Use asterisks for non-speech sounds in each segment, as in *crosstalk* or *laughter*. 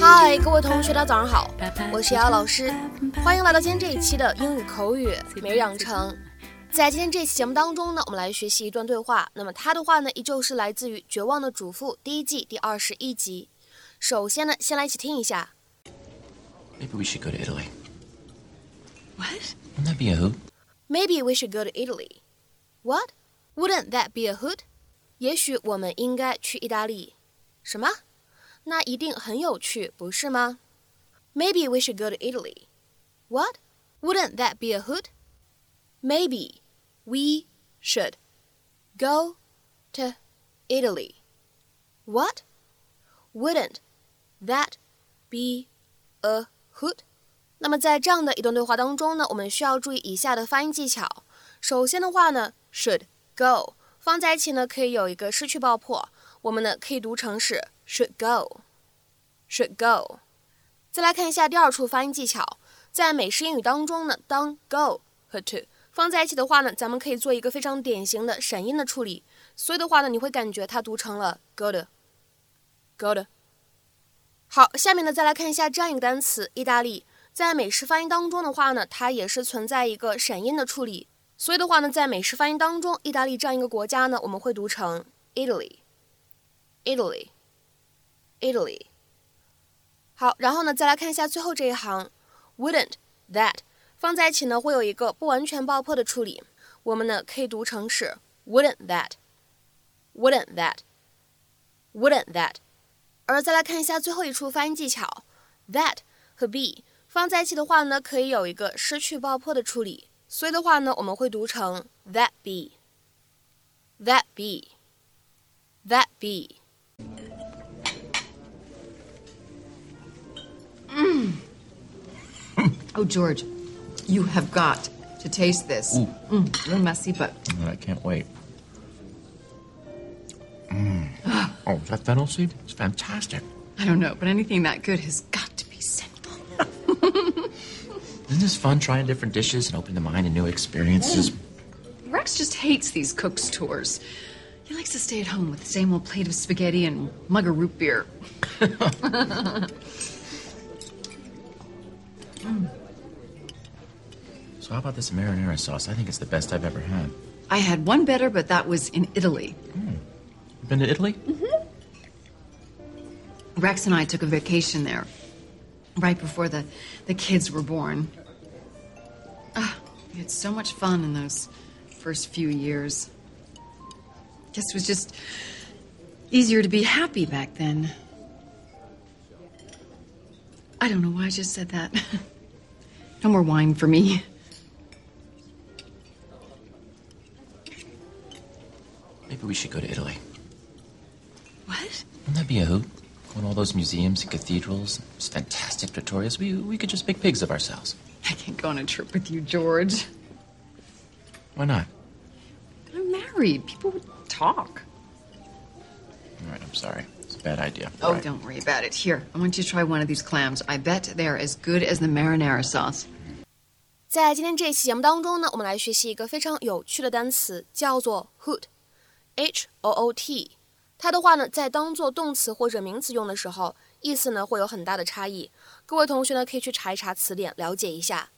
嗨，各位同学，大家早上好，我是瑶老师，欢迎来到今天这一期的英语口语每日养成。在今天这期节目当中呢，我们来学习一段对话。那么它的话呢，依旧是来自于《绝望的主妇》第一季第二十一集。首先呢，先来一起听一下。Maybe we should go to Italy. What? Wouldn't that be a hoot? Maybe we should go to Italy. What? Wouldn't that be a hoot? 也许我们应该去意大利。什么？那一定很有趣，不是吗？Maybe we should go to Italy. What? Wouldn't that be a hoot? Maybe we should go to Italy. What? Wouldn't that be a hoot? 那么在这样的一段对话当中呢，我们需要注意以下的发音技巧。首先的话呢，should go 放在一起呢，可以有一个失去爆破， 我们呢可以读成是 should go，should go。再来看一下第二处发音技巧，在美式英语当中呢，当 go 和 to 放在一起的话呢，咱们可以做一个非常典型的闪音的处理，所以的话呢，你会感觉它读成了 go to，go to。好，下面呢再来看一下这样一个单词，意大利，在美式发音当中的话呢，它也是存在一个闪音的处理。所以的话呢，在美式发音当中，意大利这样一个国家呢，我们会读成 Italy Italy，Italy，Italy。好，然后呢，再来看一下最后这一行，wouldn't that 放在一起呢，会有一个不完全爆破的处理，我们呢可以读成是 wouldn't that，wouldn't that，wouldn't that。而再来看一下最后一处发音技巧，that 和 be 放在一起的话呢，可以有一个失去爆破的处理。所以的话呢，我们会读成 that be，that be，that be。 Oh, George, you have got to taste this. Ooh. Mm, a little messy, but I can't wait. Mm. oh, is that fennel seed? It's fantastic. I don't know, but anything that good has got to be sinful. *laughs* Isn't this fun trying different dishes and opening the mind to new experiences? Rex just hates these cook's tours. He likes to stay at home with the same old plate of spaghetti and mug of root beer. *laughs* *laughs* mm. So how about this marinara sauce? I think it's the best I've ever had. I had one better, but that was in Italy. Mm. You been to Italy? Mm-hmm. Rex and I took a vacation there right before the, the kids were born. Ah, we had so much fun in those first few years. Guess it was just easier to be happy back then. I don't know why I just said that. *laughs* no more wine for me. we should go to Italy. What? Wouldn't that be a hoot? Go to all those museums and cathedrals, those fantastic tutorials. We, we could just make pigs of ourselves. I can't go on a trip with you, George. Why not? I'm married. People would talk. All right, I'm sorry. It's a bad idea. Oh, right. don't worry about it. Here, I want you to try one of these clams. I bet they're as good as the marinara sauce. 在今天这一期节目当中呢，我们来学习一个非常有趣的单词，叫做 H o o t，它的话呢，在当做动词或者名词用的时候，意思呢会有很大的差异。各位同学呢可以去查一查词典，了解一下。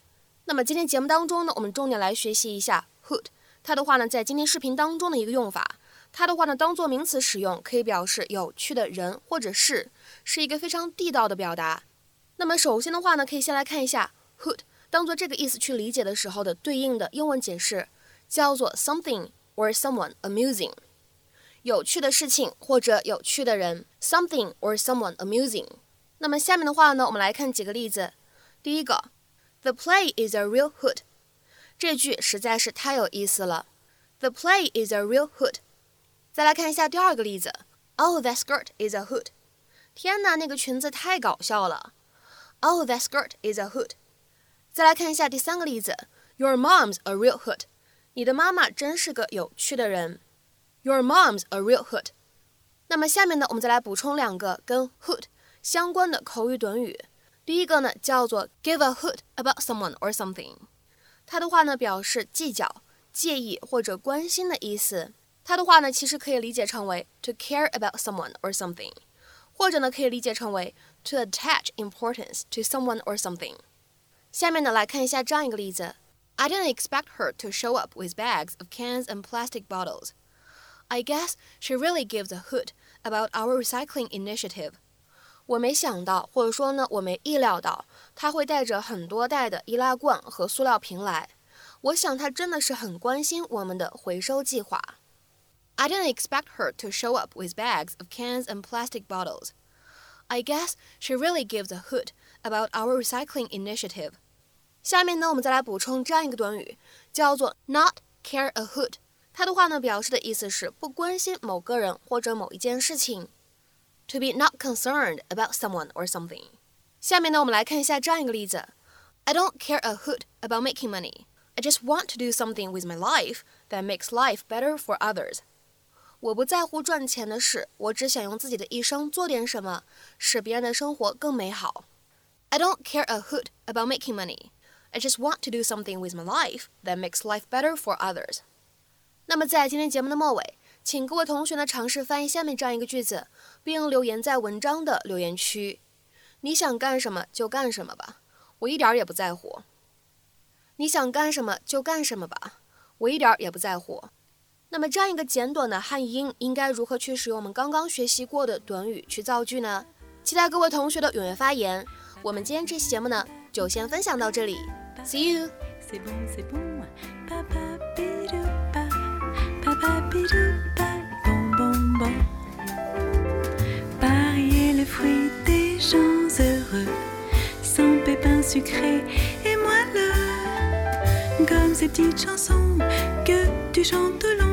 那么今天节目当中呢，我们重点来学习一下 hood。它的话呢，在今天视频当中的一个用法。它的话呢，当做名词使用，可以表示有趣的人或者事，是一个非常地道的表达。那么首先的话呢，可以先来看一下 hood 当做这个意思去理解的时候的对应的英文解释，叫做 something or someone amusing。有趣的事情或者有趣的人，something or someone amusing。那么下面的话呢，我们来看几个例子。第一个，The play is a real hoot。这句实在是太有意思了。The play is a real hoot。再来看一下第二个例子，Oh, that skirt is a hoot。天哪，那个裙子太搞笑了。Oh, that skirt is a hoot。再来看一下第三个例子，Your mom's a real hoot。你的妈妈真是个有趣的人。Your mom's a real hoot。那么下面呢，我们再来补充两个跟 hoot 相关的口语短语。第一个呢叫做 give a hoot about someone or something，它的话呢表示计较、介意或者关心的意思。它的话呢其实可以理解成为 to care about someone or something， 或者呢可以理解成为 to attach importance to someone or something。下面呢来看一下这样一个例子：I didn't expect her to show up with bags of cans and plastic bottles. I guess she really gives a hoot about our recycling initiative. 我没想到，或者说呢，我没意料到，她会带着很多袋的易拉罐和塑料瓶来。我想她真的是很关心我们的回收计划。I didn't expect her to show up with bags of cans and plastic bottles. I guess she really gives a hoot about our recycling initiative. 下面呢，我们再来补充这样一个短语，叫做 not care a hoot。 它的话呢，表示的意思是不关心某个人或者某一件事情。To be not concerned about someone or something。下面呢，我们来看一下这样一个例子：I don't care a hoot about making money. I just want to do something with my life that makes life better for others. 我不在乎赚钱的事，我只想用自己的一生做点什么，使别人的生活更美好。I don't care a hoot about making money. I just want to do something with my life that makes life better for others. 那么在今天节目的末尾，请各位同学呢尝试翻译下面这样一个句子，并留言在文章的留言区。你想干什么就干什么吧，我一点儿也不在乎。你想干什么就干什么吧，我一点儿也不在乎。那么这样一个简短的汉译英，应该如何去使用我们刚刚学习过的短语去造句呢？期待各位同学的踊跃发言。我们今天这期节目呢，就先分享到这里，See you。Comme ces petites chansons que tu chantes au